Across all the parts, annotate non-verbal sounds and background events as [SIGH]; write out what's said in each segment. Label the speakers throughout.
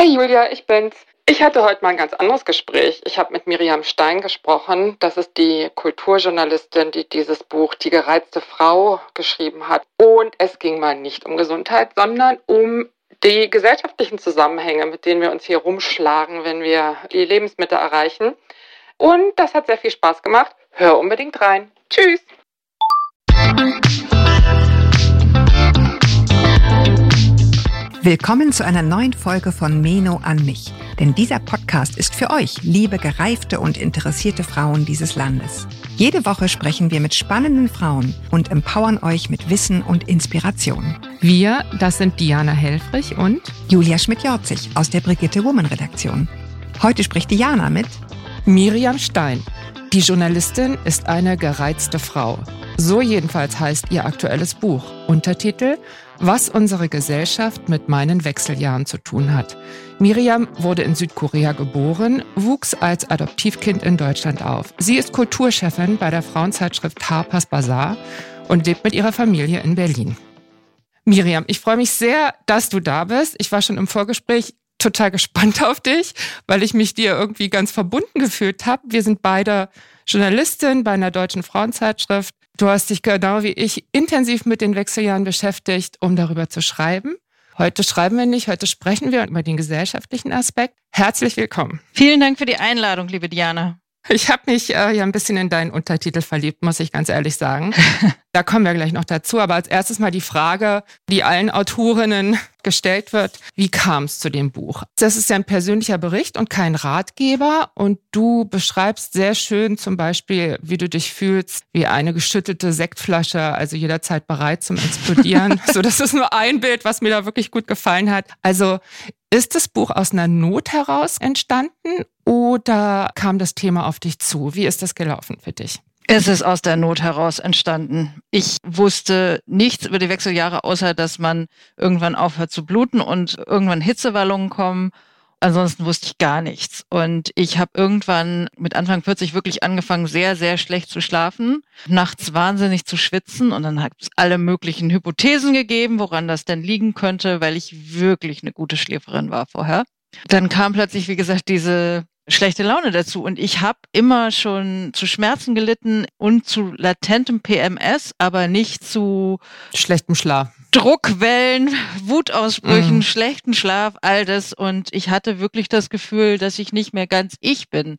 Speaker 1: Hey Julia, ich bin's. Ich hatte heute mal ein ganz anderes Gespräch. Ich habe mit Miriam Stein gesprochen. Das ist die Kulturjournalistin, die dieses Buch Die gereizte Frau geschrieben hat. Und es ging mal nicht um Gesundheit, sondern um die gesellschaftlichen Zusammenhänge, mit denen wir uns hier rumschlagen, wenn wir die Lebensmittel erreichen. Und das hat sehr viel Spaß gemacht. Hör unbedingt rein. Tschüss.
Speaker 2: Willkommen zu einer neuen Folge von Meno an mich. Denn dieser Podcast ist für euch, liebe gereifte und interessierte Frauen dieses Landes. Jede Woche sprechen wir mit spannenden Frauen und empowern euch mit Wissen und Inspiration.
Speaker 3: Wir, das sind Diana Helfrich und
Speaker 2: Julia Schmidt-Jorzig aus der Brigitte Woman Redaktion. Heute spricht Diana mit
Speaker 3: Miriam Stein. Die Journalistin ist eine gereizte Frau. So jedenfalls heißt ihr aktuelles Buch. Untertitel Was unsere Gesellschaft mit meinen Wechseljahren zu tun hat. Miriam wurde in Südkorea geboren, wuchs als Adoptivkind in Deutschland auf. Sie ist Kulturchefin bei der Frauenzeitschrift Harper's Bazaar und lebt mit ihrer Familie in Berlin. Miriam, ich freue mich sehr, dass du da bist. Ich war schon im Vorgespräch total gespannt [LAUGHS] auf dich, weil ich mich dir irgendwie ganz verbunden gefühlt habe. Wir sind beide Journalistin bei einer deutschen Frauenzeitschrift. Du hast dich genau wie ich intensiv mit den Wechseljahren beschäftigt, um darüber zu schreiben. Heute schreiben wir nicht, heute sprechen wir über den gesellschaftlichen Aspekt. Herzlich willkommen.
Speaker 4: Vielen Dank für die Einladung, liebe Diana.
Speaker 3: Ich habe mich äh, ja ein bisschen in deinen Untertitel verliebt, muss ich ganz ehrlich sagen. [LAUGHS] da kommen wir gleich noch dazu. Aber als erstes mal die Frage, die allen Autorinnen [LAUGHS] gestellt wird, wie kam es zu dem Buch? Das ist ja ein persönlicher Bericht und kein Ratgeber. Und du beschreibst sehr schön zum Beispiel, wie du dich fühlst, wie eine geschüttete Sektflasche, also jederzeit bereit zum Explodieren. [LAUGHS] so, das ist nur ein Bild, was mir da wirklich gut gefallen hat. Also ist das Buch aus einer Not heraus entstanden oder kam das Thema auf dich zu? Wie ist das gelaufen für dich?
Speaker 4: Es ist aus der Not heraus entstanden. Ich wusste nichts über die Wechseljahre, außer dass man irgendwann aufhört zu bluten und irgendwann Hitzewallungen kommen Ansonsten wusste ich gar nichts. Und ich habe irgendwann mit Anfang 40 wirklich angefangen, sehr, sehr schlecht zu schlafen, nachts wahnsinnig zu schwitzen. Und dann hat es alle möglichen Hypothesen gegeben, woran das denn liegen könnte, weil ich wirklich eine gute Schläferin war vorher. Dann kam plötzlich, wie gesagt, diese schlechte Laune dazu. Und ich habe immer schon zu Schmerzen gelitten und zu latentem PMS, aber nicht zu
Speaker 3: schlechtem Schlaf.
Speaker 4: Druckwellen, Wutausbrüchen, mm. schlechten Schlaf, all das. Und ich hatte wirklich das Gefühl, dass ich nicht mehr ganz ich bin.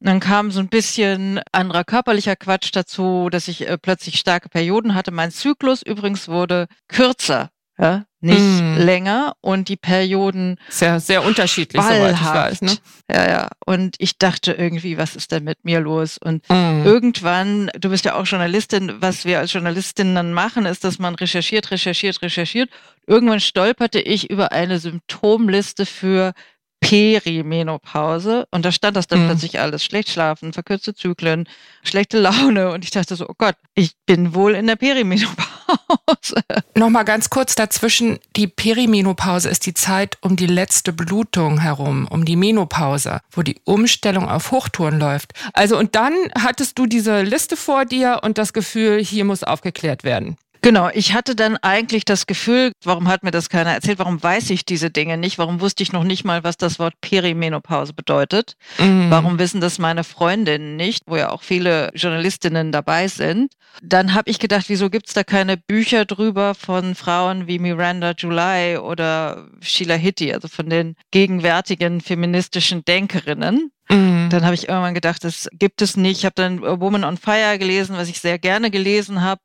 Speaker 4: Und dann kam so ein bisschen anderer körperlicher Quatsch dazu, dass ich äh, plötzlich starke Perioden hatte. Mein Zyklus übrigens wurde kürzer ja, nicht mm. länger und die Perioden
Speaker 3: sehr sehr unterschiedlich soweit ich weiß ne?
Speaker 4: ja ja und ich dachte irgendwie was ist denn mit mir los und mm. irgendwann du bist ja auch Journalistin was wir als Journalistin dann machen ist dass man recherchiert recherchiert recherchiert irgendwann stolperte ich über eine Symptomliste für Perimenopause und da stand das dann mhm. plötzlich alles. Schlecht schlafen, verkürzte Zyklen, schlechte Laune und ich dachte so, oh Gott, ich bin wohl in der Perimenopause. [LAUGHS]
Speaker 3: Nochmal ganz kurz dazwischen, die Perimenopause ist die Zeit um die letzte Blutung herum, um die Menopause, wo die Umstellung auf Hochtouren läuft. Also und dann hattest du diese Liste vor dir und das Gefühl, hier muss aufgeklärt werden.
Speaker 4: Genau, ich hatte dann eigentlich das Gefühl, warum hat mir das keiner erzählt, warum weiß ich diese Dinge nicht, warum wusste ich noch nicht mal, was das Wort Perimenopause bedeutet, mhm. warum wissen das meine Freundinnen nicht, wo ja auch viele Journalistinnen dabei sind. Dann habe ich gedacht, wieso gibt es da keine Bücher drüber von Frauen wie Miranda July oder Sheila Hitty, also von den gegenwärtigen feministischen Denkerinnen. Mhm. Dann habe ich irgendwann gedacht, das gibt es nicht. Ich habe dann Woman on Fire gelesen, was ich sehr gerne gelesen habe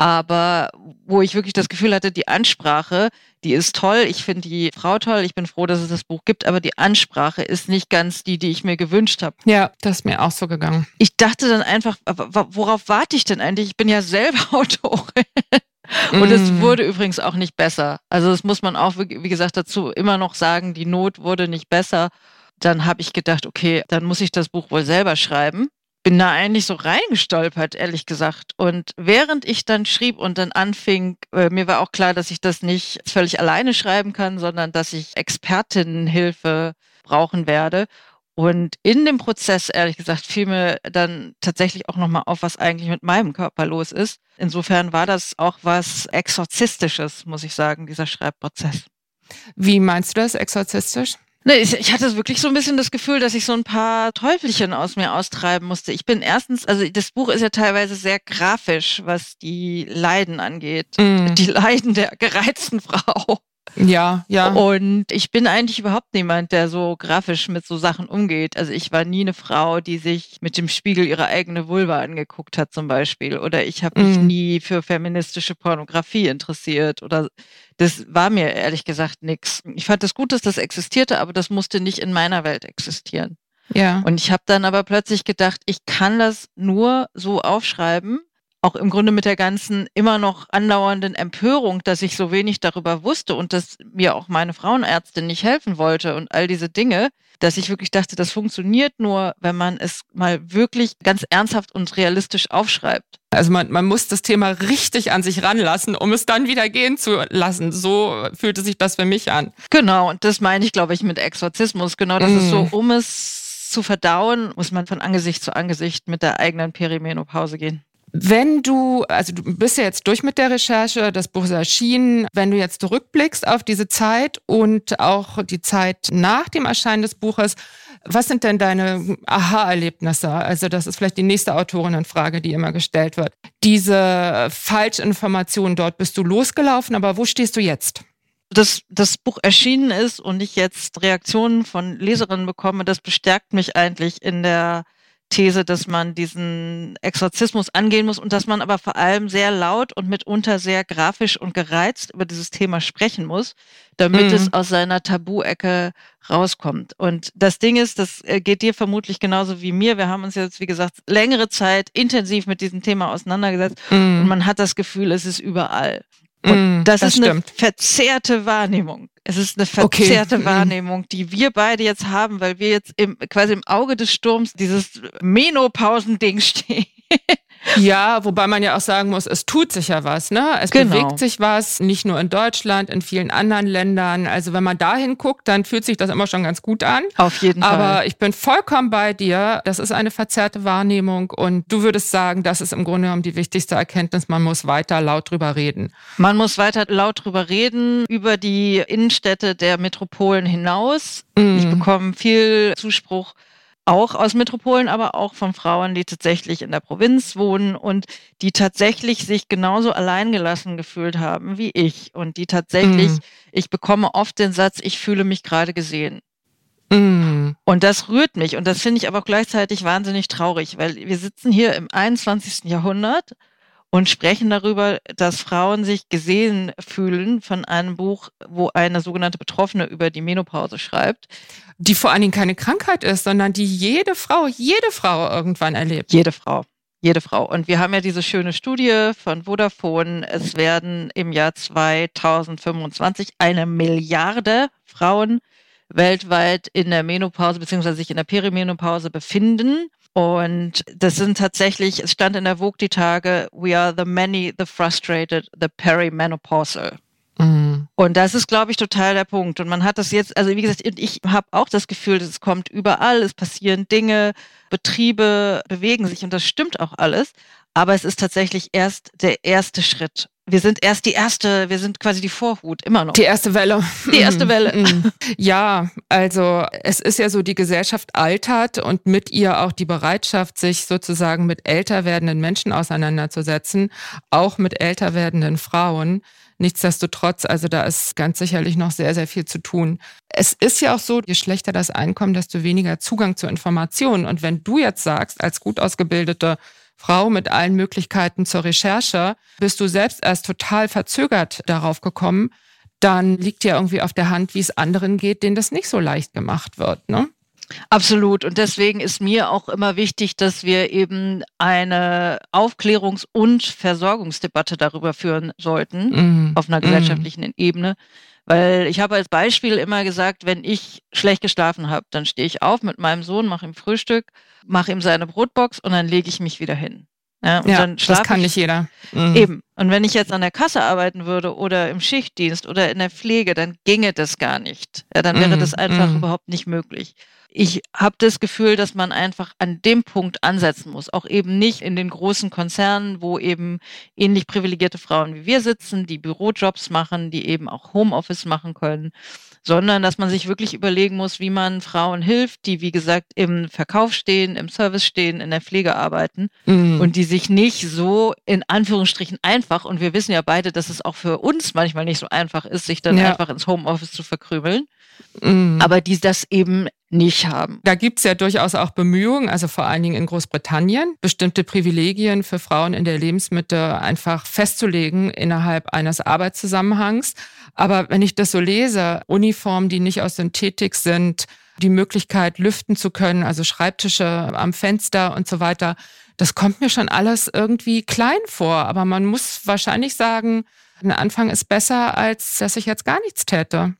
Speaker 4: aber wo ich wirklich das Gefühl hatte, die Ansprache, die ist toll. Ich finde die Frau toll. Ich bin froh, dass es das Buch gibt, aber die Ansprache ist nicht ganz die, die ich mir gewünscht habe.
Speaker 3: Ja, das ist mir auch so gegangen.
Speaker 4: Ich dachte dann einfach, worauf warte ich denn eigentlich? Ich bin ja selber [LAUGHS] Autorin. Und es mm. wurde übrigens auch nicht besser. Also das muss man auch, wie gesagt, dazu immer noch sagen, die Not wurde nicht besser. Dann habe ich gedacht, okay, dann muss ich das Buch wohl selber schreiben bin da eigentlich so reingestolpert, ehrlich gesagt. Und während ich dann schrieb und dann anfing, äh, mir war auch klar, dass ich das nicht völlig alleine schreiben kann, sondern dass ich Expertinnenhilfe brauchen werde. Und in dem Prozess, ehrlich gesagt, fiel mir dann tatsächlich auch nochmal auf, was eigentlich mit meinem Körper los ist. Insofern war das auch was Exorzistisches, muss ich sagen, dieser Schreibprozess.
Speaker 3: Wie meinst du das, exorzistisch?
Speaker 4: Ne, ich, hatte wirklich so ein bisschen das Gefühl, dass ich so ein paar Teufelchen aus mir austreiben musste. Ich bin erstens, also das Buch ist ja teilweise sehr grafisch, was die Leiden angeht. Mm. Die Leiden der gereizten Frau.
Speaker 3: Ja, ja.
Speaker 4: Und ich bin eigentlich überhaupt niemand, der so grafisch mit so Sachen umgeht. Also ich war nie eine Frau, die sich mit dem Spiegel ihre eigene Vulva angeguckt hat zum Beispiel. Oder ich habe mich mm. nie für feministische Pornografie interessiert. Oder das war mir ehrlich gesagt nix. Ich fand es das gut, dass das existierte, aber das musste nicht in meiner Welt existieren.
Speaker 3: Ja.
Speaker 4: Und ich habe dann aber plötzlich gedacht, ich kann das nur so aufschreiben, auch im Grunde mit der ganzen immer noch andauernden Empörung, dass ich so wenig darüber wusste und dass mir auch meine Frauenärztin nicht helfen wollte und all diese Dinge, dass ich wirklich dachte, das funktioniert nur, wenn man es mal wirklich ganz ernsthaft und realistisch aufschreibt.
Speaker 3: Also man, man muss das Thema richtig an sich ranlassen, um es dann wieder gehen zu lassen. So fühlte sich das für mich an.
Speaker 4: Genau, und das meine ich, glaube ich, mit Exorzismus. Genau, das mm. ist so, um es zu verdauen, muss man von Angesicht zu Angesicht mit der eigenen Perimenopause gehen.
Speaker 3: Wenn du, also du bist ja jetzt durch mit der Recherche, das Buch ist erschienen, wenn du jetzt zurückblickst auf diese Zeit und auch die Zeit nach dem Erscheinen des Buches, was sind denn deine Aha-Erlebnisse? Also das ist vielleicht die nächste Autorinnenfrage, die immer gestellt wird. Diese Falschinformation, dort bist du losgelaufen, aber wo stehst du jetzt?
Speaker 4: dass das Buch erschienen ist und ich jetzt Reaktionen von Leserinnen bekomme, das bestärkt mich eigentlich in der These, dass man diesen Exorzismus angehen muss und dass man aber vor allem sehr laut und mitunter sehr grafisch und gereizt über dieses Thema sprechen muss, damit mhm. es aus seiner Tabu-Ecke rauskommt. Und das Ding ist, das äh, geht dir vermutlich genauso wie mir. Wir haben uns jetzt, wie gesagt, längere Zeit intensiv mit diesem Thema auseinandergesetzt mhm. und man hat das Gefühl, es ist überall. Und mm, das, das, ist stimmt. eine verzerrte Wahrnehmung. Es ist eine verzerrte okay. Wahrnehmung, die wir beide jetzt haben, weil wir jetzt im, quasi im Auge des Sturms dieses Menopausending [LAUGHS] stehen.
Speaker 3: Ja, wobei man ja auch sagen muss, es tut sich ja was, ne? Es genau. bewegt sich was, nicht nur in Deutschland, in vielen anderen Ländern. Also wenn man dahin guckt, dann fühlt sich das immer schon ganz gut an.
Speaker 4: Auf jeden
Speaker 3: Fall.
Speaker 4: Aber
Speaker 3: ich bin vollkommen bei dir. Das ist eine verzerrte Wahrnehmung und du würdest sagen, das ist im Grunde genommen die wichtigste Erkenntnis. Man muss weiter laut drüber reden.
Speaker 4: Man muss weiter laut drüber reden, über die Innenstädte der Metropolen hinaus. Mm. Ich bekomme viel Zuspruch auch aus Metropolen, aber auch von Frauen, die tatsächlich in der Provinz wohnen und die tatsächlich sich genauso alleingelassen gefühlt haben wie ich und die tatsächlich, mm. ich bekomme oft den Satz, ich fühle mich gerade gesehen. Mm. Und das rührt mich und das finde ich aber auch gleichzeitig wahnsinnig traurig, weil wir sitzen hier im 21. Jahrhundert und sprechen darüber, dass Frauen sich gesehen fühlen von einem Buch, wo eine sogenannte Betroffene über die Menopause schreibt.
Speaker 3: Die vor allen Dingen keine Krankheit ist, sondern die jede Frau, jede Frau irgendwann erlebt.
Speaker 4: Jede Frau. Jede Frau. Und wir haben ja diese schöne Studie von Vodafone. Es werden im Jahr 2025 eine Milliarde Frauen weltweit in der Menopause bzw. sich in der Perimenopause befinden. Und das sind tatsächlich, es stand in der Vogue die Tage, we are the many, the frustrated, the perimenopausal. Mhm. Und das ist, glaube ich, total der Punkt. Und man hat das jetzt, also wie gesagt, ich habe auch das Gefühl, es kommt überall, es passieren Dinge, Betriebe bewegen sich und das stimmt auch alles. Aber es ist tatsächlich erst der erste Schritt wir sind erst die erste, wir sind quasi die Vorhut, immer noch.
Speaker 3: Die erste Welle.
Speaker 4: Die erste Welle.
Speaker 3: Mhm. Ja, also es ist ja so, die Gesellschaft altert und mit ihr auch die Bereitschaft, sich sozusagen mit älter werdenden Menschen auseinanderzusetzen, auch mit älter werdenden Frauen. Nichtsdestotrotz, also da ist ganz sicherlich noch sehr, sehr viel zu tun. Es ist ja auch so, je schlechter das Einkommen, desto weniger Zugang zu Informationen. Und wenn du jetzt sagst, als gut ausgebildete Frau mit allen Möglichkeiten zur Recherche, bist du selbst erst total verzögert darauf gekommen, dann liegt ja irgendwie auf der Hand, wie es anderen geht, denen das nicht so leicht gemacht wird. Ne?
Speaker 4: Absolut. Und deswegen ist mir auch immer wichtig, dass wir eben eine Aufklärungs- und Versorgungsdebatte darüber führen sollten, mm. auf einer mhm. gesellschaftlichen mm. Ebene. Weil ich habe als Beispiel immer gesagt, wenn ich schlecht geschlafen habe, dann stehe ich auf mit meinem Sohn, mache ihm Frühstück, mache ihm seine Brotbox und dann lege ich mich wieder hin.
Speaker 3: Ja, ja das kann ich. nicht jeder.
Speaker 4: Mhm. Eben. Und wenn ich jetzt an der Kasse arbeiten würde oder im Schichtdienst oder in der Pflege, dann ginge das gar nicht. Ja, dann wäre mhm. das einfach mhm. überhaupt nicht möglich ich habe das Gefühl, dass man einfach an dem Punkt ansetzen muss. Auch eben nicht in den großen Konzernen, wo eben ähnlich privilegierte Frauen wie wir sitzen, die Bürojobs machen, die eben auch Homeoffice machen können, sondern dass man sich wirklich überlegen muss, wie man Frauen hilft, die, wie gesagt, im Verkauf stehen, im Service stehen, in der Pflege arbeiten mhm. und die sich nicht so in Anführungsstrichen einfach, und wir wissen ja beide, dass es auch für uns manchmal nicht so einfach ist, sich dann ja. einfach ins Homeoffice zu verkrümeln, mhm. aber die das eben nicht haben.
Speaker 3: Da gibt es ja durchaus auch Bemühungen, also vor allen Dingen in Großbritannien, bestimmte Privilegien für Frauen in der Lebensmittel einfach festzulegen innerhalb eines Arbeitszusammenhangs. Aber wenn ich das so lese, Uniformen, die nicht aus Synthetik sind, die Möglichkeit, lüften zu können, also Schreibtische am Fenster und so weiter, das kommt mir schon alles irgendwie klein vor. Aber man muss wahrscheinlich sagen, ein Anfang ist besser, als dass ich jetzt gar nichts täte.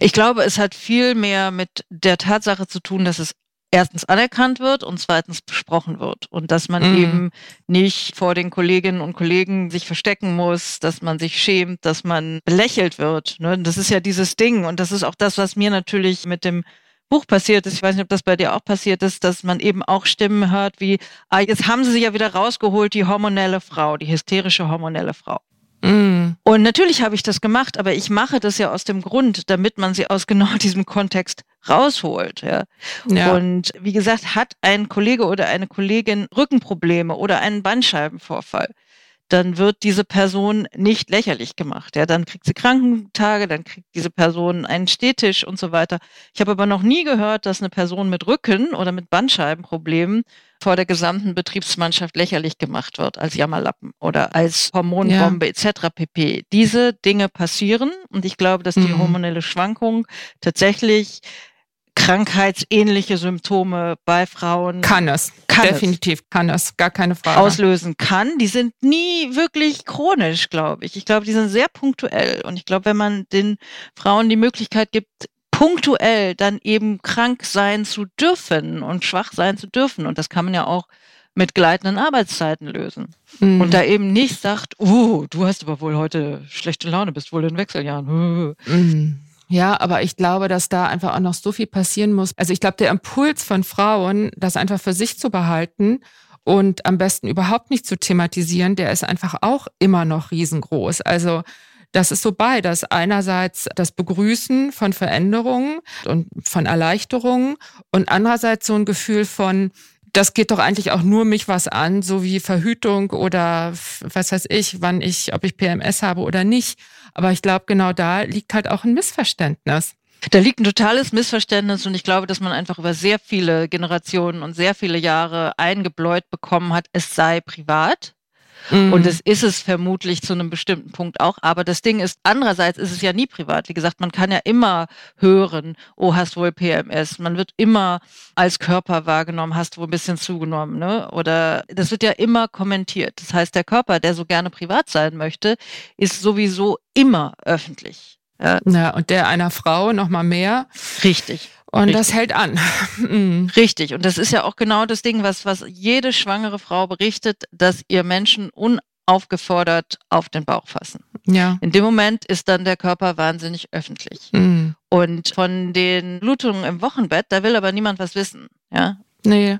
Speaker 4: Ich glaube, es hat viel mehr mit der Tatsache zu tun, dass es erstens anerkannt wird und zweitens besprochen wird. Und dass man mhm. eben nicht vor den Kolleginnen und Kollegen sich verstecken muss, dass man sich schämt, dass man belächelt wird. Ne? Das ist ja dieses Ding. Und das ist auch das, was mir natürlich mit dem Buch passiert ist, ich weiß nicht, ob das bei dir auch passiert ist, dass man eben auch Stimmen hört wie, ah, jetzt haben sie sich ja wieder rausgeholt, die hormonelle Frau, die hysterische hormonelle Frau. Mm. Und natürlich habe ich das gemacht, aber ich mache das ja aus dem Grund, damit man sie aus [LAUGHS] genau diesem Kontext rausholt. Ja. ja. Und wie gesagt, hat ein Kollege oder eine Kollegin Rückenprobleme oder einen Bandscheibenvorfall, dann wird diese Person nicht lächerlich gemacht. Ja, dann kriegt sie Krankentage, dann kriegt diese Person einen Stehtisch und so weiter. Ich habe aber noch nie gehört, dass eine Person mit Rücken oder mit Bandscheibenproblemen vor der gesamten Betriebsmannschaft lächerlich gemacht wird als Jammerlappen oder als Hormonbombe ja. etc. pp. Diese Dinge passieren und ich glaube, dass die mhm. hormonelle Schwankung tatsächlich krankheitsähnliche Symptome bei Frauen
Speaker 3: kann es kann definitiv es. kann es gar keine Frage
Speaker 4: auslösen kann. Die sind nie wirklich chronisch, glaube ich. Ich glaube, die sind sehr punktuell und ich glaube, wenn man den Frauen die Möglichkeit gibt, punktuell dann eben krank sein zu dürfen und schwach sein zu dürfen. Und das kann man ja auch mit gleitenden Arbeitszeiten lösen. Mhm. Und da eben nicht sagt, oh, du hast aber wohl heute schlechte Laune, bist wohl in Wechseljahren.
Speaker 3: Mhm. Ja, aber ich glaube, dass da einfach auch noch so viel passieren muss. Also ich glaube, der Impuls von Frauen, das einfach für sich zu behalten und am besten überhaupt nicht zu thematisieren, der ist einfach auch immer noch riesengroß. Also das ist so beides. Einerseits das Begrüßen von Veränderungen und von Erleichterungen und andererseits so ein Gefühl von, das geht doch eigentlich auch nur mich was an, so wie Verhütung oder was weiß ich, wann ich, ob ich PMS habe oder nicht. Aber ich glaube, genau da liegt halt auch ein Missverständnis.
Speaker 4: Da liegt ein totales Missverständnis und ich glaube, dass man einfach über sehr viele Generationen und sehr viele Jahre eingebläut bekommen hat, es sei privat. Mhm. Und es ist es vermutlich zu einem bestimmten Punkt auch. Aber das Ding ist, andererseits ist es ja nie privat. Wie gesagt, man kann ja immer hören, oh, hast wohl PMS. Man wird immer als Körper wahrgenommen, hast wohl ein bisschen zugenommen. Ne? Oder das wird ja immer kommentiert. Das heißt, der Körper, der so gerne privat sein möchte, ist sowieso immer öffentlich.
Speaker 3: Ja, ja und der einer Frau noch mal mehr.
Speaker 4: Richtig.
Speaker 3: Und
Speaker 4: Richtig.
Speaker 3: das hält an. [LAUGHS]
Speaker 4: Mhm. Richtig. Und das ist ja auch genau das Ding, was, was jede schwangere Frau berichtet, dass ihr Menschen unaufgefordert auf den Bauch fassen. Ja. In dem Moment ist dann der Körper wahnsinnig öffentlich. Mhm. Und von den Blutungen im Wochenbett, da will aber niemand was wissen. Ja.
Speaker 3: Nee,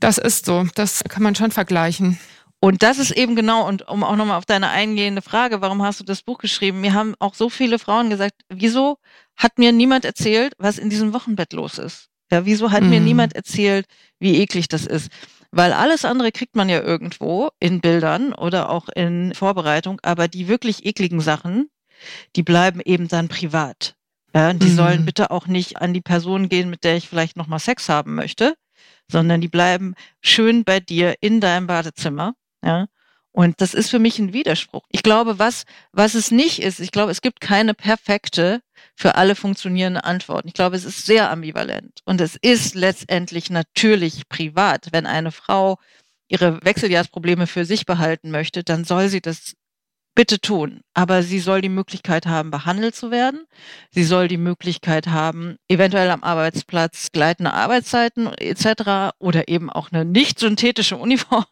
Speaker 3: das ist so. Das kann man schon vergleichen.
Speaker 4: Und das ist eben genau, und um auch nochmal auf deine eingehende Frage, warum hast du das Buch geschrieben? Mir haben auch so viele Frauen gesagt, wieso hat mir niemand erzählt, was in diesem Wochenbett los ist? Ja, wieso hat mhm. mir niemand erzählt, wie eklig das ist? Weil alles andere kriegt man ja irgendwo in Bildern oder auch in Vorbereitung, aber die wirklich ekligen Sachen, die bleiben eben dann privat. Ja, die mhm. sollen bitte auch nicht an die Person gehen, mit der ich vielleicht nochmal Sex haben möchte, sondern die bleiben schön bei dir in deinem Badezimmer ja. Und das ist für mich ein Widerspruch. Ich glaube, was, was es nicht ist, ich glaube, es gibt keine perfekte, für alle funktionierende Antwort. Ich glaube, es ist sehr ambivalent. Und es ist letztendlich natürlich privat. Wenn eine Frau ihre Wechseljahrsprobleme für sich behalten möchte, dann soll sie das bitte tun. Aber sie soll die Möglichkeit haben, behandelt zu werden. Sie soll die Möglichkeit haben, eventuell am Arbeitsplatz gleitende Arbeitszeiten etc. oder eben auch eine nicht synthetische Uniform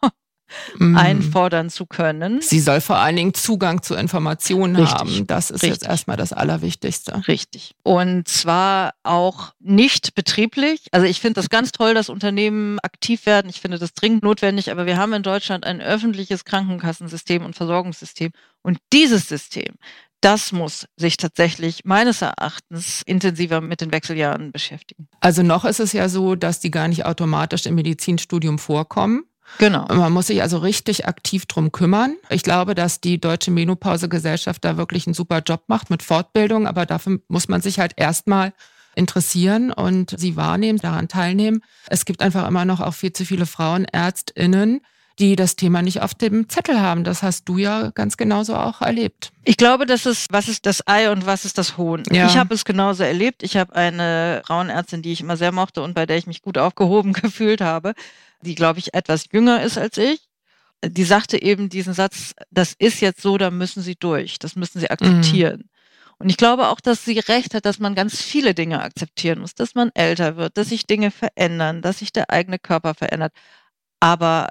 Speaker 4: mm. einfordern zu können.
Speaker 3: Sie soll vor allen Dingen Zugang zu Informationen Richtig. haben. Das ist Richtig. jetzt erstmal das Allerwichtigste.
Speaker 4: Richtig. Und zwar auch nicht betrieblich. Also ich finde das ganz toll, dass Unternehmen aktiv werden. Ich finde das dringend notwendig. Aber wir haben in Deutschland ein öffentliches Krankenkassensystem und Versorgungssystem. Und dieses System, das muss sich tatsächlich meines Erachtens intensiver mit den Wechseljahren beschäftigen.
Speaker 3: Also noch ist es ja so, dass die gar nicht automatisch im Medizinstudium vorkommen.
Speaker 4: Genau.
Speaker 3: Man muss sich also richtig aktiv drum kümmern. Ich glaube, dass die Deutsche Menopausegesellschaft da wirklich einen super Job macht mit Fortbildung, aber dafür muss man sich halt erstmal interessieren und sie wahrnehmen, daran teilnehmen. Es gibt einfach immer noch auch viel zu viele Frauenärztinnen, die das Thema nicht auf dem Zettel haben. Das hast du ja ganz genauso auch erlebt.
Speaker 4: Ich glaube, das ist, was ist das Ei und was ist das Huhn? Ja. Ich habe es genauso erlebt. Ich habe eine Frauenärztin, die ich immer sehr mochte und bei der ich mich gut aufgehoben [LAUGHS] gefühlt habe, die, glaube ich, etwas jünger ist als ich. Die sagte eben diesen Satz, das ist jetzt so, da müssen Sie durch, das müssen Sie akzeptieren. Mhm. Und ich glaube auch, dass sie recht hat, dass man ganz viele Dinge akzeptieren muss, dass man älter wird, dass sich Dinge verändern, dass sich der eigene Körper verändert. Aber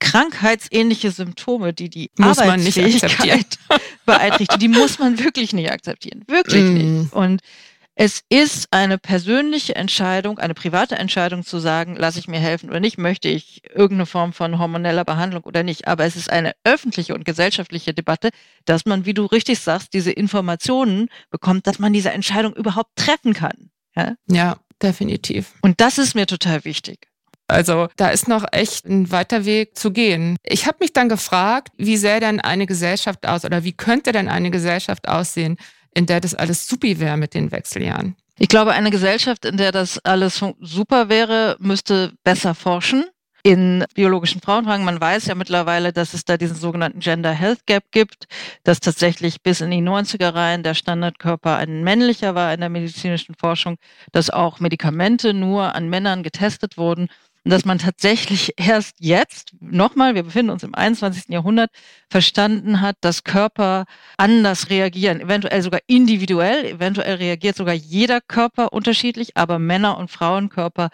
Speaker 4: krankheitsähnliche Symptome, die die muss Arbeitsfähigkeit [LAUGHS] beeinträchtigen, die muss man wirklich nicht akzeptieren. Wirklich mm. nicht. Und es ist eine persönliche Entscheidung, eine private Entscheidung zu sagen, lasse ich mir helfen oder nicht, möchte ich irgendeine Form von hormoneller Behandlung oder nicht. Aber es ist eine öffentliche und gesellschaftliche Debatte, dass man, wie du richtig sagst, diese Informationen bekommt, dass man diese Entscheidung überhaupt treffen kann.
Speaker 3: Ja, ja definitiv.
Speaker 4: Und das ist mir total wichtig.
Speaker 3: Also da ist noch echt ein weiter Weg zu gehen. Ich habe mich dann gefragt, wie sähe denn eine Gesellschaft aus oder wie könnte denn eine Gesellschaft aussehen, in der das alles supi wäre mit den Wechseljahren?
Speaker 4: Ich glaube, eine Gesellschaft, in der das alles super wäre, müsste besser forschen in biologischen Frauenfragen. Man weiß ja mittlerweile, dass es da diesen sogenannten Gender Health Gap gibt, dass tatsächlich bis in die 90er rein der Standardkörper ein männlicher war in der medizinischen Forschung, dass auch Medikamente nur an Männern getestet wurden und dass man tatsächlich [LAUGHS] erst jetzt, nochmal, wir befinden uns im 21. Jahrhundert, verstanden hat, dass Körper anders reagieren, eventuell sogar individuell, eventuell reagiert sogar jeder Körper unterschiedlich, aber Männer- und Frauenkörper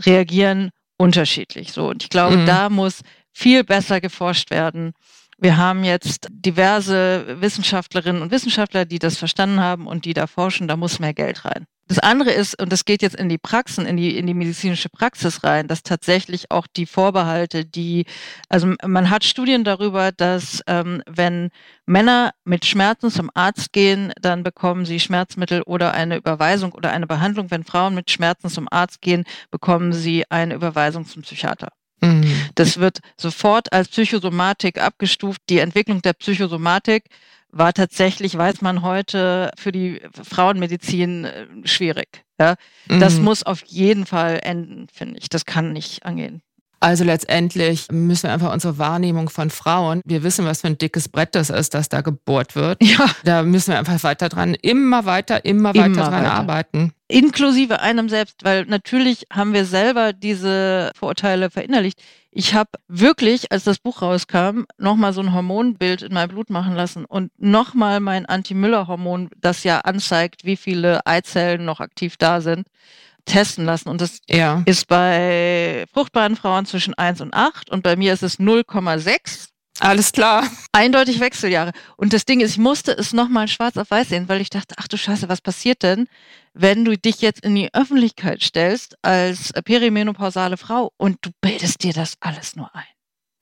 Speaker 4: reagieren unterschiedlich. So. Und ich glaube, mhm. da muss viel besser geforscht werden. Wir haben jetzt diverse Wissenschaftlerinnen und Wissenschaftler, die das verstanden haben und die da forschen. Da muss mehr Geld rein. Das andere ist, und das geht jetzt in die Praxen, in die, in die medizinische Praxis rein, dass tatsächlich auch die Vorbehalte, die, also man hat Studien darüber, dass ähm, wenn Männer mit Schmerzen zum Arzt gehen, dann bekommen sie Schmerzmittel oder eine Überweisung oder eine Behandlung. Wenn Frauen mit Schmerzen zum Arzt gehen, bekommen sie eine Überweisung zum Psychiater. Mhm. Das wird sofort als Psychosomatik abgestuft. Die Entwicklung der Psychosomatik war tatsächlich, weiß man heute, für die Frauenmedizin äh, schwierig. Ja? Mhm. Das muss auf jeden Fall enden, finde ich. Das kann nicht angehen.
Speaker 3: Also letztendlich müssen wir einfach unsere Wahrnehmung von Frauen, wir wissen, was für ein dickes Brett das ist, das da gebohrt wird. Ja. Da müssen wir einfach weiter dran, immer weiter, immer weiter immer dran weiter. arbeiten.
Speaker 4: Inklusive einem selbst, weil natürlich haben wir selber diese Vorurteile verinnerlicht. Ich habe wirklich, als das Buch rauskam, nochmal so ein Hormonbild in mein Blut machen lassen und nochmal mein Anti-Müller-Hormon, das ja anzeigt, wie viele Eizellen noch aktiv da sind, testen lassen. Und das ja. ist bei fruchtbaren Frauen zwischen 1 und 8 und bei mir ist es 0,6.
Speaker 3: Alles klar.
Speaker 4: Eindeutig Wechseljahre. Und das Ding ist, ich musste es nochmal schwarz auf weiß sehen, weil ich dachte, ach du Scheiße, was passiert denn, wenn du dich jetzt in die Öffentlichkeit stellst als perimenopausale Frau und du bildest dir das alles nur ein.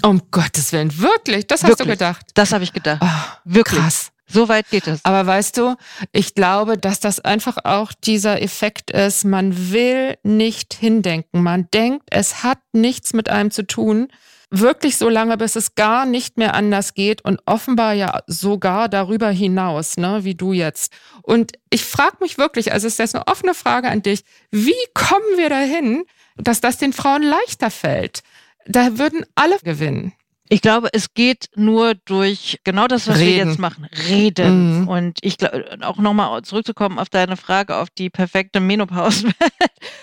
Speaker 3: Um Gottes Willen, wirklich? Das hast wirklich. du gedacht?
Speaker 4: Das habe ich gedacht. Oh, wirklich. Krass. So weit geht es.
Speaker 3: Aber weißt du, ich glaube, dass das einfach auch dieser Effekt ist, man will nicht hindenken. Man denkt, es hat nichts mit einem zu tun. Wirklich so lange, bis es gar nicht mehr anders geht und offenbar ja sogar darüber hinaus, ne, wie du jetzt. Und ich frage mich wirklich, also ist das eine offene Frage an dich, wie kommen wir dahin, dass das den Frauen leichter fällt? Da würden alle gewinnen.
Speaker 4: Ich glaube, es geht nur durch genau das, was Reden. wir jetzt machen. Reden. Mhm. Und ich glaube, auch nochmal zurückzukommen auf deine Frage, auf die perfekte Menopause.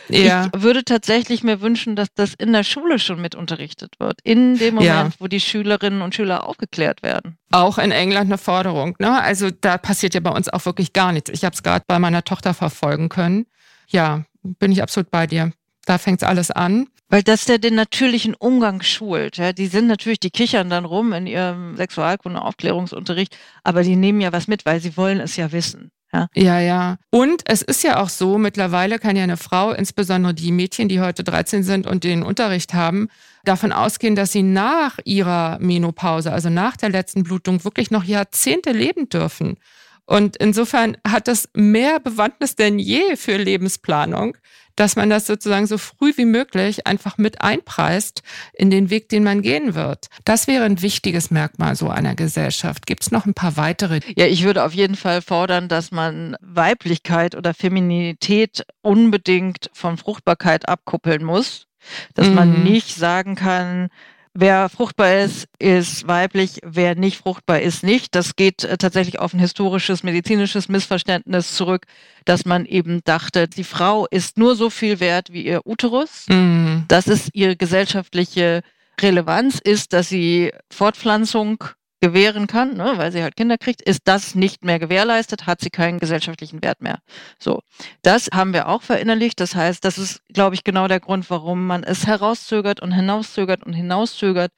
Speaker 4: ja. Ich würde tatsächlich mir wünschen, dass das in der Schule schon mit unterrichtet wird. In dem Moment, ja. wo die Schülerinnen und Schüler aufgeklärt werden.
Speaker 3: Auch in England eine Forderung. Ne? Also da passiert ja bei uns auch wirklich gar nichts. Ich habe es gerade bei meiner Tochter verfolgen können. Ja, bin ich absolut bei dir. Da fängt es alles an.
Speaker 4: Weil das der den natürlichen Umgang schult. Ja, die sind natürlich, die kichern dann rum in ihrem Sexualkunde-Aufklärungsunterricht, aber die nehmen ja was mit, weil sie wollen es ja wissen.
Speaker 3: Ja. ja, ja. Und es ist ja auch so, mittlerweile kann ja eine Frau, insbesondere die Mädchen, die heute 13 sind und den Unterricht haben, davon ausgehen, dass sie nach ihrer Menopause, also nach der letzten Blutung, wirklich noch Jahrzehnte leben dürfen. Und insofern hat das mehr Bewandtnis denn je für Lebensplanung, dass man das sozusagen so früh wie möglich einfach mit einpreist in den Weg, den man gehen wird. Das wäre ein wichtiges Merkmal so einer Gesellschaft. Gibt es noch ein paar weitere?
Speaker 4: Ja, ich würde auf jeden Fall fordern, dass man Weiblichkeit oder Femininität unbedingt von Fruchtbarkeit abkuppeln muss. Dass mhm. man nicht sagen kann, Wer fruchtbar ist, ist weiblich, wer nicht fruchtbar ist, nicht. Das geht äh, tatsächlich auf ein historisches, medizinisches Missverständnis zurück, dass man eben dachte, die Frau ist nur so viel wert wie ihr Uterus. Mhm. Das ist ihre gesellschaftliche Relevanz, ist, dass sie Fortpflanzung gewähren kann, ne, weil sie halt Kinder kriegt, ist das nicht mehr gewährleistet, hat sie keinen gesellschaftlichen Wert mehr. So, das haben wir auch verinnerlicht. Das heißt, das ist, glaube ich, genau der Grund, warum man es herauszögert und hinauszögert und hinauszögert.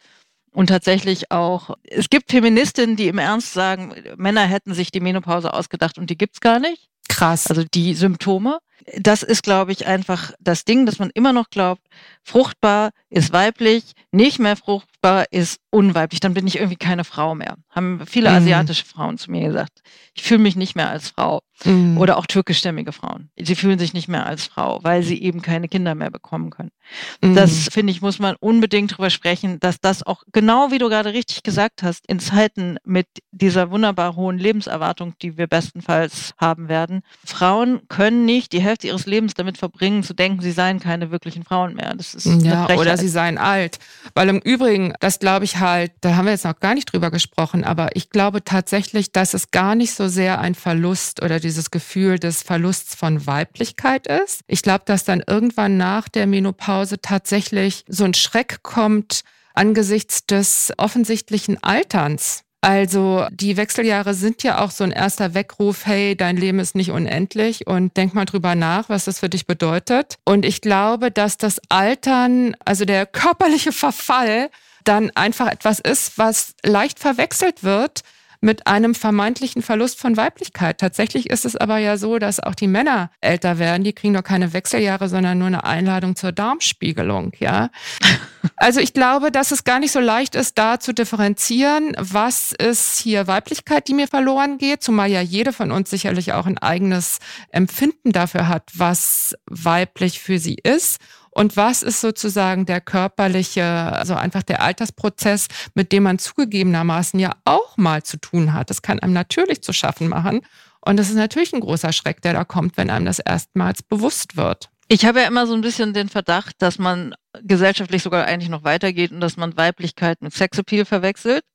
Speaker 4: Und tatsächlich auch, es gibt Feministinnen, die im Ernst sagen, Männer hätten sich die Menopause ausgedacht und die gibt's gar nicht.
Speaker 3: Krass.
Speaker 4: Also die Symptome. Das ist, glaube ich, einfach das Ding, dass man immer noch glaubt, fruchtbar ist weiblich, nicht mehr fruchtbar ist unweiblich, dann bin ich irgendwie keine Frau mehr. Haben viele mhm. asiatische Frauen zu mir gesagt. Ich fühle mich nicht mehr als Frau. Mhm. Oder auch türkischstämmige Frauen. Sie fühlen sich nicht mehr als Frau, weil sie eben keine Kinder mehr bekommen können. Mhm. Das, finde ich, muss man unbedingt drüber sprechen, dass das auch genau wie du gerade richtig gesagt hast, in Zeiten mit dieser wunderbar hohen Lebenserwartung, die wir bestenfalls haben werden, Frauen können nicht die Hälfte ihres Lebens damit verbringen, zu denken, sie seien keine wirklichen Frauen mehr. Das ist
Speaker 3: ja, oder sie seien alt. Weil im Übrigen, das glaube ich halt, da haben wir jetzt noch gar nicht drüber gesprochen, aber ich glaube tatsächlich, dass es gar nicht so sehr ein Verlust oder dieses Gefühl des Verlusts von Weiblichkeit ist. Ich glaube, dass dann irgendwann nach der Menopause tatsächlich so ein Schreck kommt angesichts des offensichtlichen Alterns. Also die Wechseljahre sind ja auch so ein erster Weckruf, hey, dein Leben ist nicht unendlich und denk mal drüber nach, was das für dich bedeutet. Und ich glaube, dass das Altern, also der körperliche Verfall, dann einfach etwas ist, was leicht verwechselt wird mit einem vermeintlichen Verlust von Weiblichkeit. Tatsächlich ist es aber ja so, dass auch die Männer älter werden. Die kriegen doch keine Wechseljahre, sondern nur eine Einladung zur Darmspiegelung, ja. [LAUGHS] Also ich glaube, dass es gar nicht so leicht ist, da zu differenzieren, was ist hier Weiblichkeit, die mir verloren geht, zumal ja jede von uns sicherlich auch ein eigenes Empfinden dafür hat, was weiblich für sie ist und was ist sozusagen der körperliche, also einfach der Altersprozess, mit dem man zugegebenermaßen ja auch mal zu tun hat. Das kann einem natürlich zu schaffen machen. Und das ist natürlich ein großer Schreck, der da kommt, wenn einem das erstmals bewusst wird.
Speaker 4: Ich habe ja immer so ein bisschen den Verdacht, dass man gesellschaftlich sogar eigentlich noch weitergeht und dass man Weiblichkeit mit Sexappeal verwechselt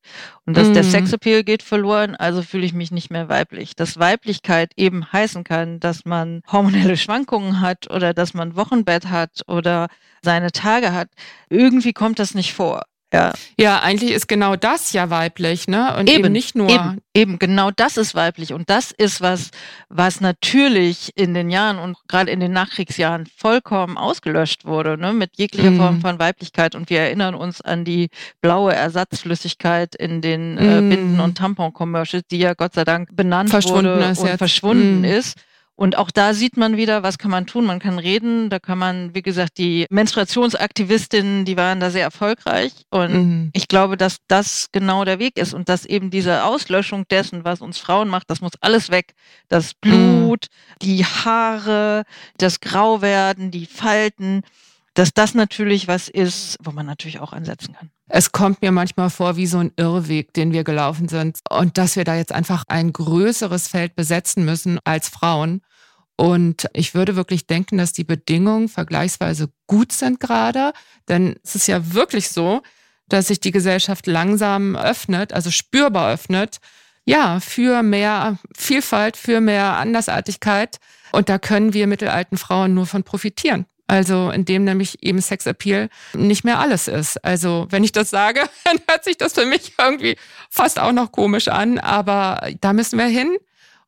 Speaker 4: und dass mm. der mhm. Sexappeal geht verloren, also fühle ich mich nicht mehr weiblich. Dass Weiblichkeit eben heißen kann, dass man hormonelle Schwankungen hat oder dass man Wochenbett hat oder seine Tage hat. Irgendwie kommt das nicht vor.
Speaker 3: Ja. ja, eigentlich ist genau das ja weiblich, ne?
Speaker 4: Und eben, eben nicht nur. Eben, eben, genau das ist weiblich. Und das ist was, was natürlich in den Jahren und gerade in den Nachkriegsjahren vollkommen ausgelöscht wurde, ne? Mit jeglicher mhm. Form von Weiblichkeit. Und wir erinnern uns an die blaue Ersatzflüssigkeit in den äh, mhm. Binden- und Tampon-Commercials, die ja Gott sei Dank benannt
Speaker 3: verschwunden
Speaker 4: wurde und
Speaker 3: jetzt.
Speaker 4: verschwunden mhm. ist. Und auch da sieht man wieder, was kann man tun? Man kann reden, da kann man, wie gesagt, die Menstruationsaktivistinnen, die waren da sehr erfolgreich. Und mhm. ich glaube, dass das genau der Weg ist und dass eben diese Auslöschung dessen, was uns Frauen macht, das muss alles weg. Das Blut, mhm. die Haare, das Grauwerden, die Falten, dass das natürlich was ist, wo man natürlich auch ansetzen kann.
Speaker 3: Es kommt mir manchmal vor wie so ein Irrweg, den wir gelaufen sind und dass wir da jetzt einfach ein größeres Feld besetzen müssen als Frauen. Und ich würde wirklich denken, dass die Bedingungen vergleichsweise gut sind gerade, denn es ist ja wirklich so, dass sich die Gesellschaft langsam öffnet, also spürbar öffnet, ja, für mehr Vielfalt, für mehr Andersartigkeit. Und da können wir mittelalten Frauen nur von profitieren. Also in dem nämlich eben Sexappeal nicht mehr alles ist. Also wenn ich das sage, [LAUGHS] dann hört sich das für mich irgendwie fast auch noch komisch an. Aber da müssen wir hin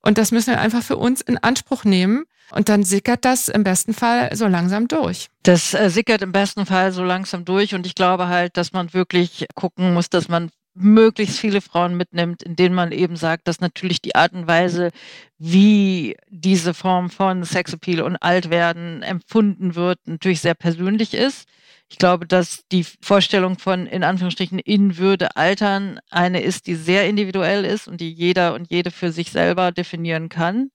Speaker 3: und das müssen wir einfach für uns in Anspruch nehmen. Und dann sickert das im besten Fall so langsam durch.
Speaker 4: Das äh, sickert im besten Fall so langsam durch. Und ich glaube halt, dass man wirklich gucken muss, dass man möglichst viele Frauen mitnimmt, in denen man eben sagt, dass natürlich die Art und Weise, wie diese Form von Sexappeal und Altwerden empfunden wird, natürlich sehr persönlich ist. Ich glaube, dass die Vorstellung von in Anführungsstrichen in Würde altern eine ist, die sehr individuell ist und die jeder und jede für sich selber definieren kann.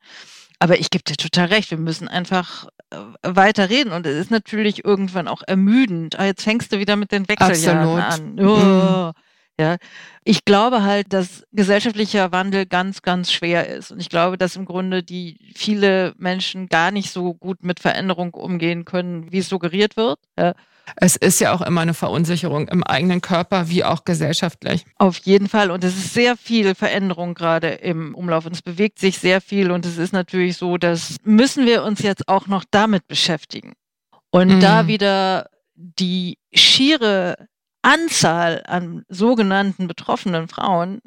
Speaker 4: Aber ich gebe dir total recht, wir müssen einfach äh, weiter reden. Und es ist natürlich irgendwann auch ermüdend. Ah, jetzt fängst du wieder mit den Wechseljahren Absolut. an. Oh. Mhm. Ja, ich glaube halt, dass gesellschaftlicher Wandel ganz, ganz schwer ist. Und ich glaube, dass im Grunde die viele Menschen gar nicht so gut mit Veränderung umgehen können, wie es suggeriert wird. Ja.
Speaker 3: Es ist ja auch immer eine Verunsicherung im eigenen Körper wie auch gesellschaftlich.
Speaker 4: Auf jeden Fall. Und es ist sehr viel Veränderung gerade im Umlauf und es bewegt sich sehr viel. Und es ist natürlich so, dass müssen wir uns jetzt auch noch damit beschäftigen. Und mhm. da wieder die schiere Anzahl an sogenannten betroffenen Frauen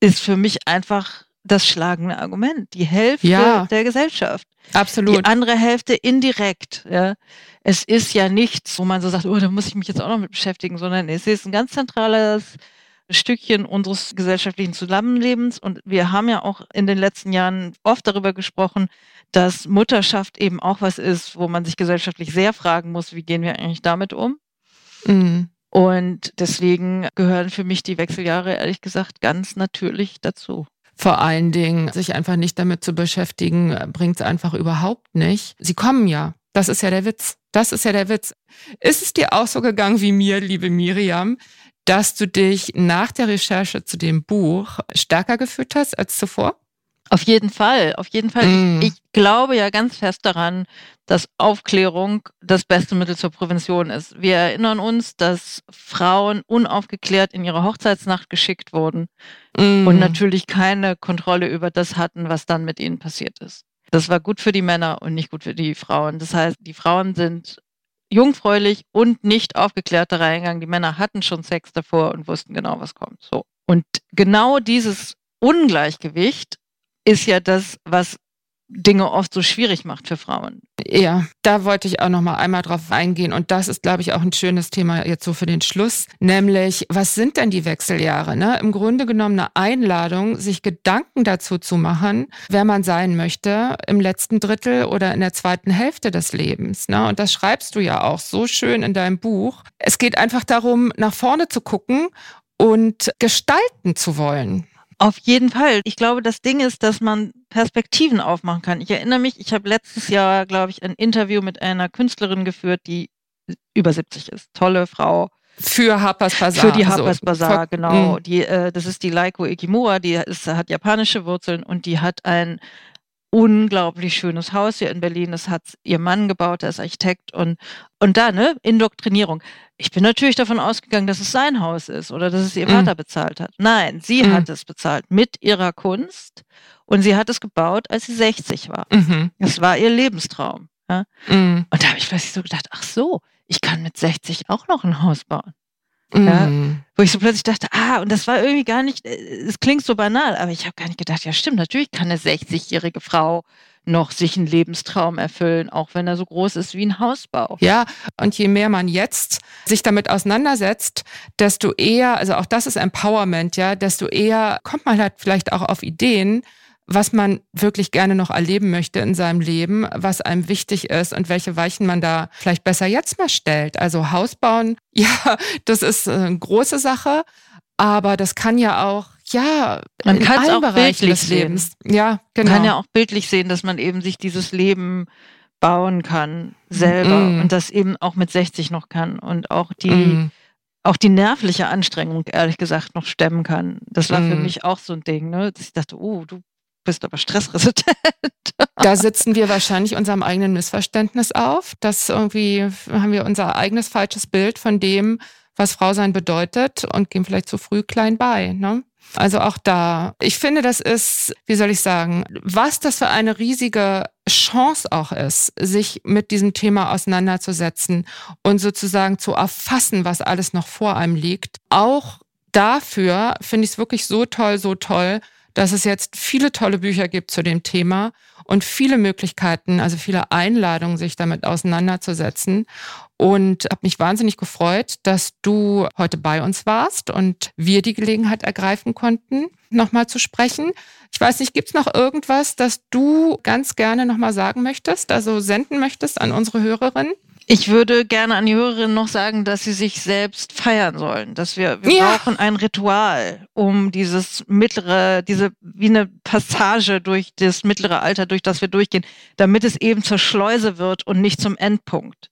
Speaker 4: ist für mich einfach das schlagende Argument. Die Hälfte ja, der Gesellschaft.
Speaker 3: Absolut.
Speaker 4: Die andere Hälfte indirekt. Ja. Es ist ja nichts, wo man so sagt, oh, da muss ich mich jetzt auch noch mit beschäftigen, sondern es ist ein ganz zentrales Stückchen unseres gesellschaftlichen Zusammenlebens. Und wir haben ja auch in den letzten Jahren oft darüber gesprochen, dass Mutterschaft eben auch was ist, wo man sich gesellschaftlich sehr fragen muss, wie gehen wir eigentlich damit um? Mhm. Und deswegen gehören für mich die Wechseljahre ehrlich gesagt ganz natürlich dazu.
Speaker 3: Vor allen Dingen, sich einfach nicht damit zu beschäftigen, bringt es einfach überhaupt nicht. Sie kommen ja. Das ist ja der Witz. Das ist ja der Witz. Ist es dir auch so gegangen wie mir, liebe Miriam, dass du dich nach der Recherche zu dem Buch stärker gefühlt hast als zuvor?
Speaker 4: Auf jeden Fall, auf jeden Fall. Mm. Ich, ich, glaube ja ganz fest daran, dass Aufklärung das beste Mittel zur Prävention ist. Wir erinnern uns, dass Frauen unaufgeklärt in ihre Hochzeitsnacht geschickt wurden mm. und natürlich keine Kontrolle über das hatten, was dann mit ihnen passiert ist. Das war gut für die Männer und nicht gut für die Frauen. Das heißt, die Frauen sind jungfräulich und nicht aufgeklärt da reingegangen. Die Männer hatten schon Sex davor und wussten genau, was kommt. So. Und genau dieses Ungleichgewicht ist ja das, was Dinge oft so schwierig macht für Frauen.
Speaker 3: Ja, da wollte ich auch noch mal einmal drauf eingehen und das ist, glaube ich, auch ein schönes Thema jetzt so für den Schluss, nämlich was sind denn die Wechseljahre? Ne? Im Grunde genommen eine Einladung, sich Gedanken dazu zu machen, wer man sein möchte im letzten Drittel oder in der zweiten Hälfte des Lebens. Ne? Und das schreibst du ja auch so schön in deinem Buch. Es geht einfach darum, nach vorne zu gucken und gestalten zu wollen.
Speaker 4: Auf jeden Fall. Ich glaube, das Ding ist, dass man Perspektiven aufmachen kann. Ich erinnere mich, ich habe letztes Jahr, glaube ich, ein Interview mit einer Künstlerin geführt, die über 70 ist. Tolle Frau.
Speaker 3: Für Harper's Bazaar.
Speaker 4: Für die Harper's Bazaar, also, genau. Mh. Die, äh, das ist die Laiko Ikimura, die ist, hat japanische Wurzeln und die hat ein unglaublich schönes Haus hier in Berlin. Das hat ihr Mann gebaut, der ist Architekt und, und da, ne, Indoktrinierung. Ich bin natürlich davon ausgegangen, dass es sein Haus ist oder dass es ihr mhm. Vater bezahlt hat. Nein, sie mhm. hat es bezahlt mit ihrer Kunst und sie hat es gebaut, als sie 60 war. Mhm. Das war ihr Lebenstraum. Ja? Mhm. Und da habe ich plötzlich so gedacht, ach so, ich kann mit 60 auch noch ein Haus bauen. Ja, mhm. wo ich so plötzlich dachte, ah, und das war irgendwie gar nicht, äh, es klingt so banal, aber ich habe gar nicht gedacht, ja stimmt, natürlich kann eine 60-jährige Frau noch sich einen Lebenstraum erfüllen, auch wenn er so groß ist wie ein Hausbau.
Speaker 3: Ja, und je mehr man jetzt sich damit auseinandersetzt, desto eher, also auch das ist Empowerment, ja, desto eher kommt man halt vielleicht auch auf Ideen, was man wirklich gerne noch erleben möchte in seinem Leben, was einem wichtig ist und welche Weichen man da vielleicht besser jetzt mal stellt. Also Haus bauen, [LAUGHS] ja, das ist eine große Sache, aber das kann ja auch ja,
Speaker 4: man kann es auch bildlich
Speaker 3: des Lebens.
Speaker 4: Sehen. Ja, genau. Man kann ja auch bildlich sehen, dass man eben sich dieses Leben bauen kann selber mm. und das eben auch mit 60 noch kann und auch die mm. auch die nervliche Anstrengung ehrlich gesagt noch stemmen kann. Das war mm. für mich auch so ein Ding, ne? Dass ich dachte, oh, du bist aber stressresistent. [LAUGHS]
Speaker 3: da sitzen wir wahrscheinlich unserem eigenen Missverständnis auf. Das irgendwie haben wir unser eigenes falsches Bild von dem, was Frau sein bedeutet und gehen vielleicht zu früh klein bei. Ne? Also auch da, ich finde, das ist, wie soll ich sagen, was das für eine riesige Chance auch ist, sich mit diesem Thema auseinanderzusetzen und sozusagen zu erfassen, was alles noch vor einem liegt. Auch dafür finde ich es wirklich so toll, so toll, dass es jetzt viele tolle Bücher gibt zu dem Thema und viele Möglichkeiten, also viele Einladungen, sich damit auseinanderzusetzen. Und habe mich wahnsinnig gefreut, dass du heute bei uns warst und wir die Gelegenheit ergreifen konnten, nochmal zu sprechen. Ich weiß nicht, gibt es noch irgendwas, das du ganz gerne nochmal sagen möchtest, also senden möchtest an unsere Hörerin?
Speaker 4: Ich würde gerne an die Hörerinnen noch sagen, dass sie sich selbst feiern sollen. Dass wir, wir ja. brauchen ein Ritual, um dieses mittlere, diese, wie eine Passage durch das mittlere Alter, durch das wir durchgehen, damit es eben zur Schleuse wird und nicht zum Endpunkt.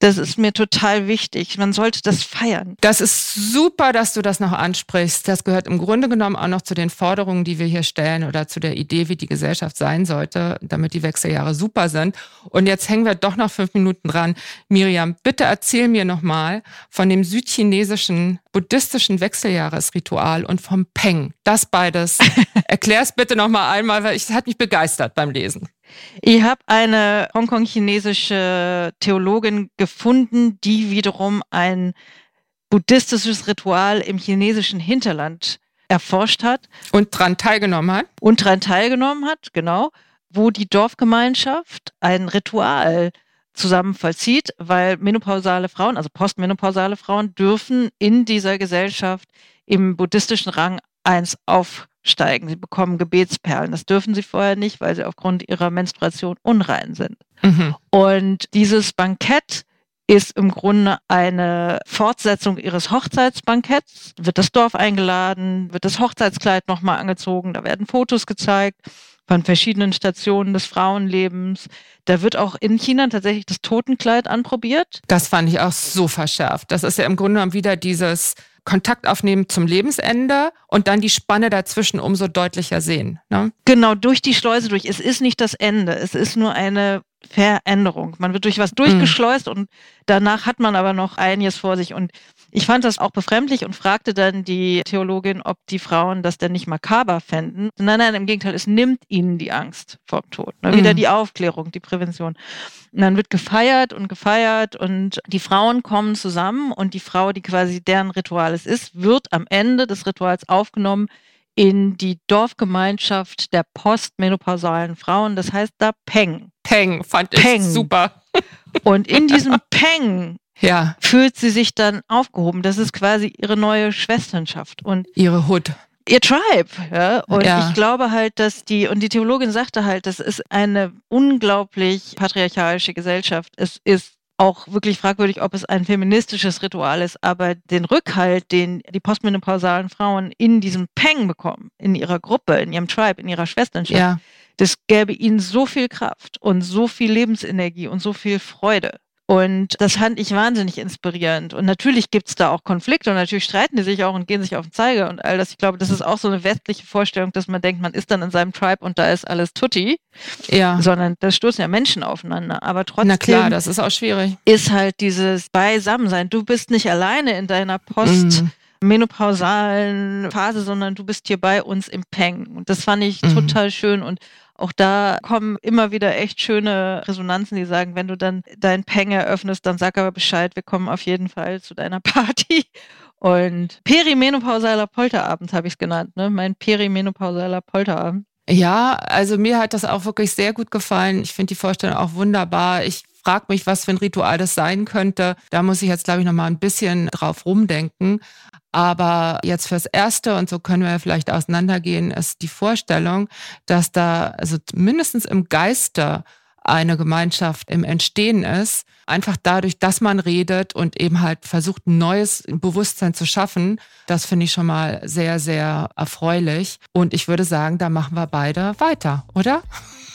Speaker 4: Das ist mir total wichtig. Man sollte das feiern.
Speaker 3: Das ist super, dass du das noch ansprichst. Das gehört im Grunde genommen auch noch zu den Forderungen, die wir hier stellen oder zu der Idee, wie die Gesellschaft sein sollte, damit die Wechseljahre super sind. Und jetzt hängen wir doch noch fünf Minuten dran. Miriam, bitte erzähl mir nochmal von dem südchinesischen buddhistischen Wechseljahresritual und vom Peng. Das beides. [LAUGHS] Erklär's bitte nochmal einmal, weil es hat mich begeistert beim Lesen.
Speaker 4: Ich habe eine Hongkong-chinesische Theologin gefunden, die wiederum ein buddhistisches Ritual im chinesischen Hinterland erforscht hat.
Speaker 3: Und daran teilgenommen hat.
Speaker 4: Und daran teilgenommen hat, genau, wo die Dorfgemeinschaft ein Ritual zusammen vollzieht, weil menopausale Frauen, also postmenopausale Frauen, dürfen in dieser Gesellschaft im buddhistischen Rang eins auf steigen. Sie bekommen Gebetsperlen. Das dürfen sie vorher nicht, weil sie aufgrund ihrer Menstruation unrein sind. Mhm. Und dieses Bankett ist im Grunde eine Fortsetzung ihres Hochzeitsbanketts. Wird das Dorf eingeladen, wird das Hochzeitskleid nochmal angezogen, da werden Fotos gezeigt von verschiedenen Stationen des Frauenlebens. Da wird auch in China tatsächlich das Totenkleid anprobiert.
Speaker 3: Das fand ich auch so verschärft. Das ist ja im Grunde genommen wieder dieses Kontakt aufnehmen zum Lebensende und dann die Spanne dazwischen umso deutlicher sehen. Ne?
Speaker 4: Genau, durch die Schleuse durch. Es ist nicht das Ende, es ist nur eine Veränderung. Man wird durch was durchgeschleust mhm. und danach hat man aber noch einiges vor sich. Und ich fand das auch befremdlich und fragte dann die Theologin, ob die Frauen das denn nicht makaber fänden. Nein, nein, im Gegenteil, es nimmt ihnen die Angst vor dem Tod. Ne? Wieder mhm. die Aufklärung, die Prävention. Und dann wird gefeiert und gefeiert und die Frauen kommen zusammen und die Frau, die quasi deren Ritual es ist, wird am Ende des Rituals aufgenommen in die Dorfgemeinschaft der postmenopausalen Frauen. Das heißt da Peng.
Speaker 3: Peng, fand Peng. ich super.
Speaker 4: Und in diesem [LAUGHS] Peng ja. fühlt sie sich dann aufgehoben. Das ist quasi ihre neue Schwesternschaft. Und
Speaker 3: ihre Hood.
Speaker 4: Ihr Tribe, ja. Und ja. ich glaube halt, dass die, und die Theologin sagte halt, das ist eine unglaublich patriarchalische Gesellschaft. Es ist auch wirklich fragwürdig, ob es ein feministisches Ritual ist, aber den Rückhalt, den die postmenopausalen Frauen in diesem Peng bekommen, in ihrer Gruppe, in ihrem Tribe, in ihrer Schwesternschaft, ja. das gäbe ihnen so viel Kraft und so viel Lebensenergie und so viel Freude. Und das fand ich wahnsinnig inspirierend. Und natürlich gibt es da auch Konflikte und natürlich streiten die sich auch und gehen sich auf den Zeiger und all das. Ich glaube, das ist auch so eine westliche Vorstellung, dass man denkt, man ist dann in seinem Tribe und da ist alles tutti. Ja. Sondern da stoßen ja Menschen aufeinander. Aber trotzdem.
Speaker 3: Na klar, das ist auch schwierig.
Speaker 4: Ist halt dieses Beisammensein. Du bist nicht alleine in deiner Post. Mhm menopausalen Phase, sondern du bist hier bei uns im Peng. Und das fand ich mhm. total schön und auch da kommen immer wieder echt schöne Resonanzen, die sagen, wenn du dann dein Peng eröffnest, dann sag aber Bescheid, wir kommen auf jeden Fall zu deiner [LAUGHS] Party. Und perimenopausaler Polterabend habe ich es genannt, ne? Mein perimenopausaler Polterabend.
Speaker 3: Ja, also mir hat das auch wirklich sehr gut gefallen. Ich finde die Vorstellung auch wunderbar. Ich frage mich, was für ein Ritual das sein könnte. Da muss ich jetzt, glaube ich, noch mal ein bisschen drauf rumdenken. Aber jetzt fürs Erste, und so können wir vielleicht auseinandergehen, ist die Vorstellung, dass da also mindestens im Geiste eine Gemeinschaft im Entstehen ist, einfach dadurch, dass man redet und eben halt versucht, ein neues Bewusstsein zu schaffen. Das finde ich schon mal sehr, sehr erfreulich. Und ich würde sagen, da machen wir beide weiter, oder?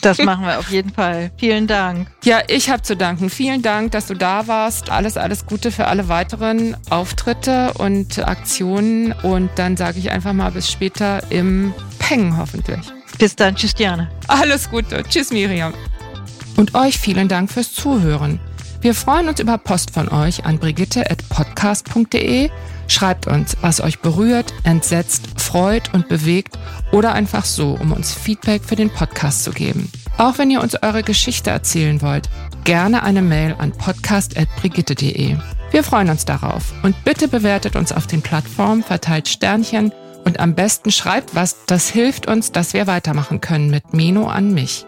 Speaker 4: Das machen wir auf jeden Fall. Vielen Dank.
Speaker 3: Ja, ich habe zu danken. Vielen Dank, dass du da warst. Alles, alles Gute für alle weiteren Auftritte und Aktionen. Und dann sage ich einfach mal bis später im Peng hoffentlich.
Speaker 4: Bis dann. Tschüss, Diane.
Speaker 3: Alles Gute. Tschüss, Miriam. Und euch vielen Dank fürs Zuhören. Wir freuen uns über Post von euch an brigitte.podcast.de. Schreibt uns, was euch berührt, entsetzt, freut und bewegt oder einfach so, um uns Feedback für den Podcast zu geben. Auch wenn ihr uns eure Geschichte erzählen wollt, gerne eine Mail an podcast.brigitte.de. Wir freuen uns darauf und bitte bewertet uns auf den Plattformen, verteilt Sternchen und am besten schreibt was, das hilft uns, dass wir weitermachen können mit Meno an mich.